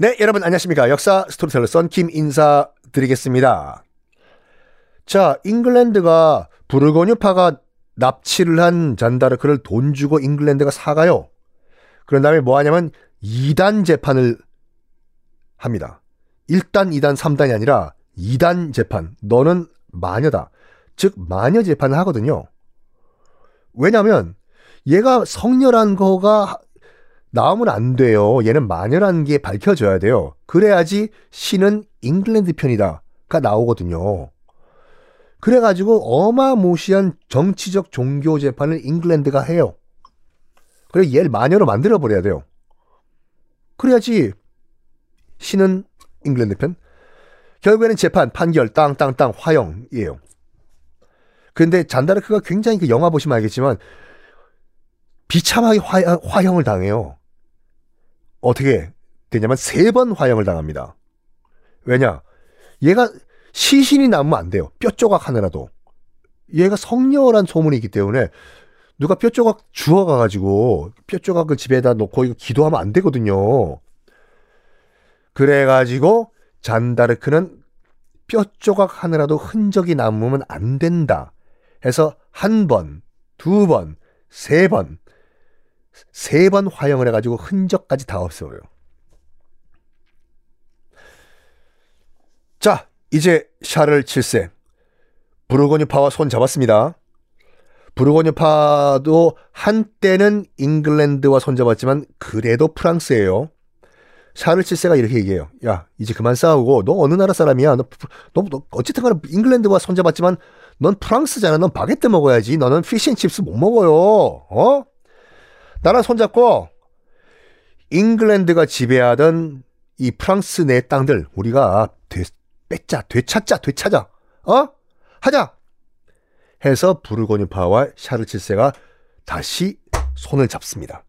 네, 여러분 안녕하십니까. 역사 스토리텔러 썬킴 인사드리겠습니다. 자, 잉글랜드가 부르고뉴파가 납치를 한 잔다르크를 돈 주고 잉글랜드가 사가요. 그런 다음에 뭐 하냐면 이단 재판을 합니다. 1단, 2단, 3단이 아니라 이단 재판. 너는 마녀다. 즉, 마녀 재판을 하거든요. 왜냐면 얘가 성렬한 거가 나오면 안 돼요. 얘는 마녀라는 게 밝혀져야 돼요. 그래야지 신은 잉글랜드 편이다가 나오거든요. 그래가지고 어마무시한 정치적 종교 재판을 잉글랜드가 해요. 그래 얘를 마녀로 만들어 버려야 돼요. 그래야지 신은 잉글랜드 편. 결국에는 재판 판결 땅땅땅 화형이에요. 근데 잔다르크가 굉장히 그 영화 보시면 알겠지만 비참하게 화, 화형을 당해요. 어떻게 되냐면 세 번 화형을 당합니다. 왜냐? 얘가 시신이 남으면 안 돼요. 뼈 조각 하나라도. 얘가 성녀란 소문이 있기 때문에 누가 뼈 조각 주워가가지고 뼈 조각을 집에다 놓고 이거 기도하면 안 되거든요. 그래가지고 잔다르크는 뼈 조각 하나라도 흔적이 남으면 안 된다. 해서 한 번, 두 번, 세 번, 세 번 화형을 해가지고 흔적까지 다 없어요. 자, 이제 샤를 7세. 부르고뉴파와 손 잡았습니다. 부르고뉴파도 한때는 잉글랜드와 손 잡았지만 그래도 프랑스예요. 샤를 7세가 이렇게 얘기해요. 야, 이제 그만 싸우고 너 어느 나라 사람이야? 너, 너, 너 어쨌든 간에 잉글랜드와 손 잡았지만 넌 프랑스잖아. 넌 바게트 먹어야지. 너는 fish and chips 못 먹어요. 어? 나랑 손잡고 잉글랜드가 지배하던 이 프랑스 내 땅들 우리가 되, 뺏자, 되찾자, 되찾아. 어? 하자. 해서 부르고뉴파와 샤를 7세가 다시 손을 잡습니다.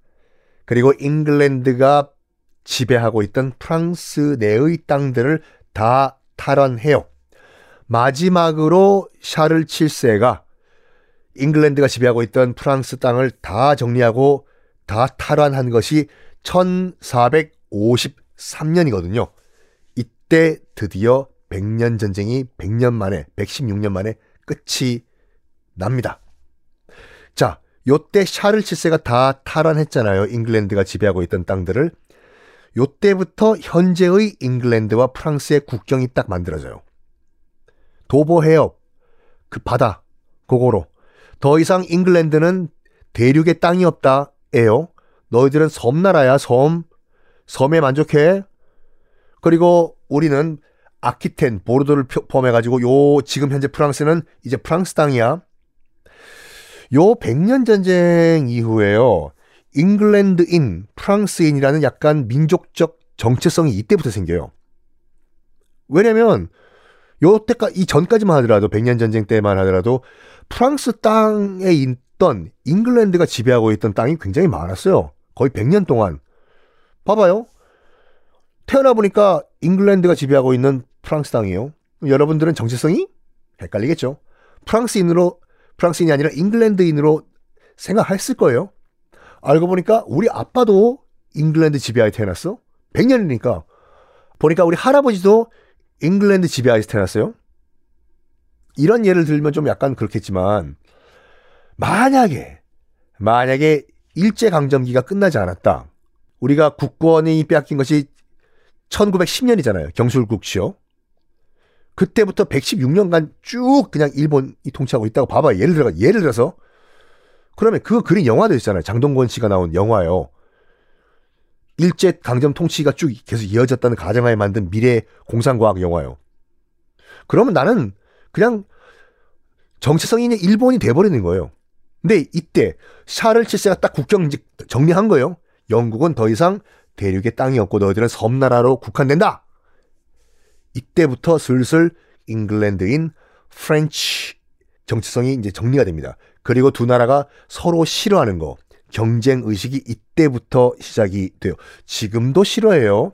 그리고 잉글랜드가 지배하고 있던 프랑스 내의 땅들을 다 탈환해요. 마지막으로 샤를 7세가 잉글랜드가 지배하고 있던 프랑스 땅을 다 정리하고 다 탈환한 것이 1453년이거든요. 이때 드디어 100년 전쟁이 100년 만에, 116년 만에 끝이 납니다. 자, 요때 샤를 7세가 다 탈환했잖아요. 잉글랜드가 지배하고 있던 땅들을. 요때부터 현재의 잉글랜드와 프랑스의 국경이 딱 만들어져요. 도보 해협, 그 바다, 그거로. 더 이상 잉글랜드는 대륙의 땅이 없다. 에요. 너희들은 섬나라야, 섬. 섬에 만족해. 그리고 우리는 아키텐, 보르도를 포함해가지고 요, 지금 현재 프랑스는 이제 프랑스 땅이야. 요 백년 전쟁 이후에요. 잉글랜드인, 프랑스인이라는 약간 민족적 정체성이 이때부터 생겨요. 왜냐면 요때까지 이 전까지만 하더라도 백년 전쟁 때만 하더라도 프랑스 땅에 있던 잉글랜드가 지배하고 있던 땅이 굉장히 많았어요. 거의 100년 동안. 봐봐요. 태어나 보니까 잉글랜드가 지배하고 있는 프랑스 땅이에요. 여러분들은 정체성이 헷갈리겠죠. 프랑스인으로 프랑스인이 아니라 잉글랜드인으로 생각했을 거예요. 알고 보니까 우리 아빠도 잉글랜드 지배하에 태어났어. 100년이니까. 보니까 우리 할아버지도 잉글랜드 지배하에서 태어났어요. 이런 예를 들면 좀 약간 그렇겠지만 만약에 만약에 일제 강점기가 끝나지 않았다. 우리가 국권이 빼앗긴 것이 1910년이잖아요. 경술국시요. 그때부터 116년간 쭉 그냥 일본이 통치하고 있다고 봐봐요. 예를 들어 예를 들어서 그러면 그 그린 영화도 있잖아요. 장동건 씨가 나온 영화요. 일제 강점 통치가 쭉 계속 이어졌다는 가정하에 만든 미래 공상과학 영화요. 그러면 나는 그냥 정체성이 있는 일본이 돼버리는 거예요. 근데 이때 샤를 7세가 딱 국경 정리한 거예요. 영국은 더 이상 대륙의 땅이 없고 너희들은 섬나라로 국한된다. 이때부터 슬슬 잉글랜드인 French 정체성이 이제 정리가 됩니다. 그리고 두 나라가 서로 싫어하는 거, 경쟁 의식이 이때부터 시작이 돼요. 지금도 싫어해요.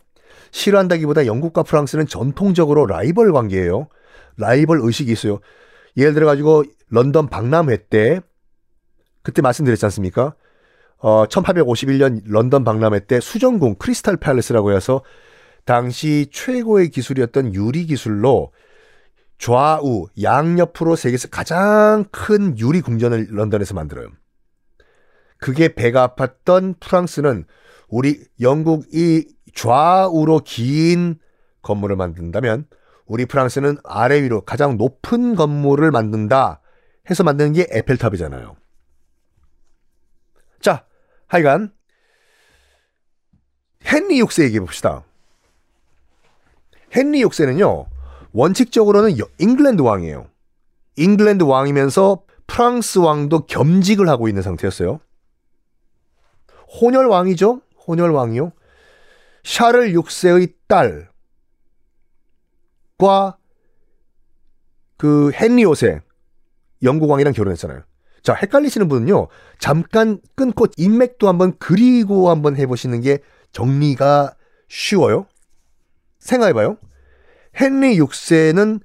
싫어한다기보다 영국과 프랑스는 전통적으로 라이벌 관계예요. 라이벌 의식이 있어요. 예를 들어 가지고 런던 박람회 때 그때 말씀드렸지 않습니까? 어, 1851년 런던 박람회 때 수정궁 크리스탈 팔레스라고 해서 당시 최고의 기술이었던 유리 기술로 좌우 양옆으로 세계에서 가장 큰 유리 궁전을 런던에서 만들어요. 그게 배가 아팠던 프랑스는 우리 영국이 좌우로 긴 건물을 만든다면 우리 프랑스는 아래 위로 가장 높은 건물을 만든다 해서 만드는 게 에펠탑이잖아요. 자, 하여간 헨리 6세 얘기해 봅시다. 헨리 6세는요. 원칙적으로는 잉글랜드 왕이에요. 잉글랜드 왕이면서 프랑스 왕도 겸직을 하고 있는 상태였어요. 혼혈 왕이죠. 혼혈 왕이요. 샤를 6세의 딸과 그 헨리 5세 영국 왕이랑 결혼했잖아요. 자, 헷갈리시는 분은요. 잠깐 끊고 인맥도 한번 그리고 한번 해보시는 게 정리가 쉬워요. 생각해봐요. 헨리 6세는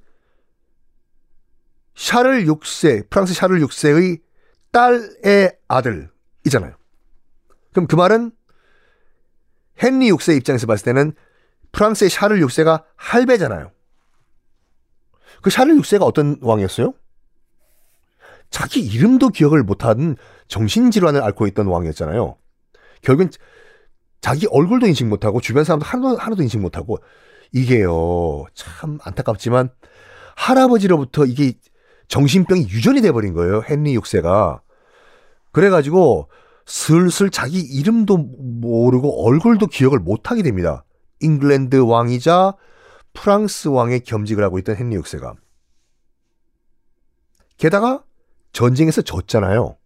샤를 6세, 프랑스 샤를 6세의 딸의 아들이잖아요. 그럼 그 말은 헨리 6세 입장에서 봤을 때는 프랑스의 샤를 6세가 할배잖아요. 그 샤를 6세가 어떤 왕이었어요? 자기 이름도 기억을 못하는 정신질환을 앓고 있던 왕이었잖아요. 결국엔 자기 얼굴도 인식 못하고 주변 사람도 하나도, 하나도 인식 못하고 이게요. 참 안타깝지만 할아버지로부터 이게 정신병이 유전이 돼버린 거예요 헨리 6세가. 그래가지고 슬슬 자기 이름도 모르고 얼굴도 기억을 못하게 됩니다. 잉글랜드 왕이자 프랑스 왕의 겸직을 하고 있던 헨리 6세가. 게다가 전쟁에서 졌잖아요.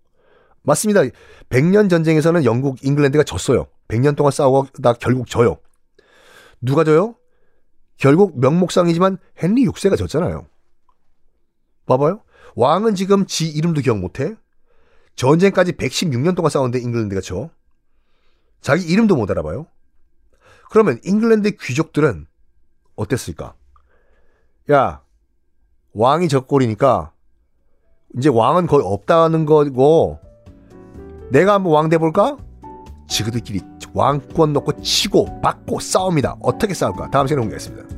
맞습니다. 100년 전쟁에서는 영국, 잉글랜드가 졌어요. 100년 동안 싸우다 결국 져요. 누가 져요? 결국 명목상이지만 헨리 6세가 졌잖아요. 봐봐요. 왕은 지금 지 이름도 기억 못해. 전쟁까지 116년 동안 싸웠는데 잉글랜드가 져. 자기 이름도 못 알아봐요. 그러면 잉글랜드 귀족들은 어땠을까? 야, 왕이 적골이니까 이제 왕은 거의 없다는 거고 내가 한번 왕 돼볼까? 지그들끼리 왕권 놓고 치고 받고 싸웁니다. 어떻게 싸울까? 다음 시간에 공개하겠습니다.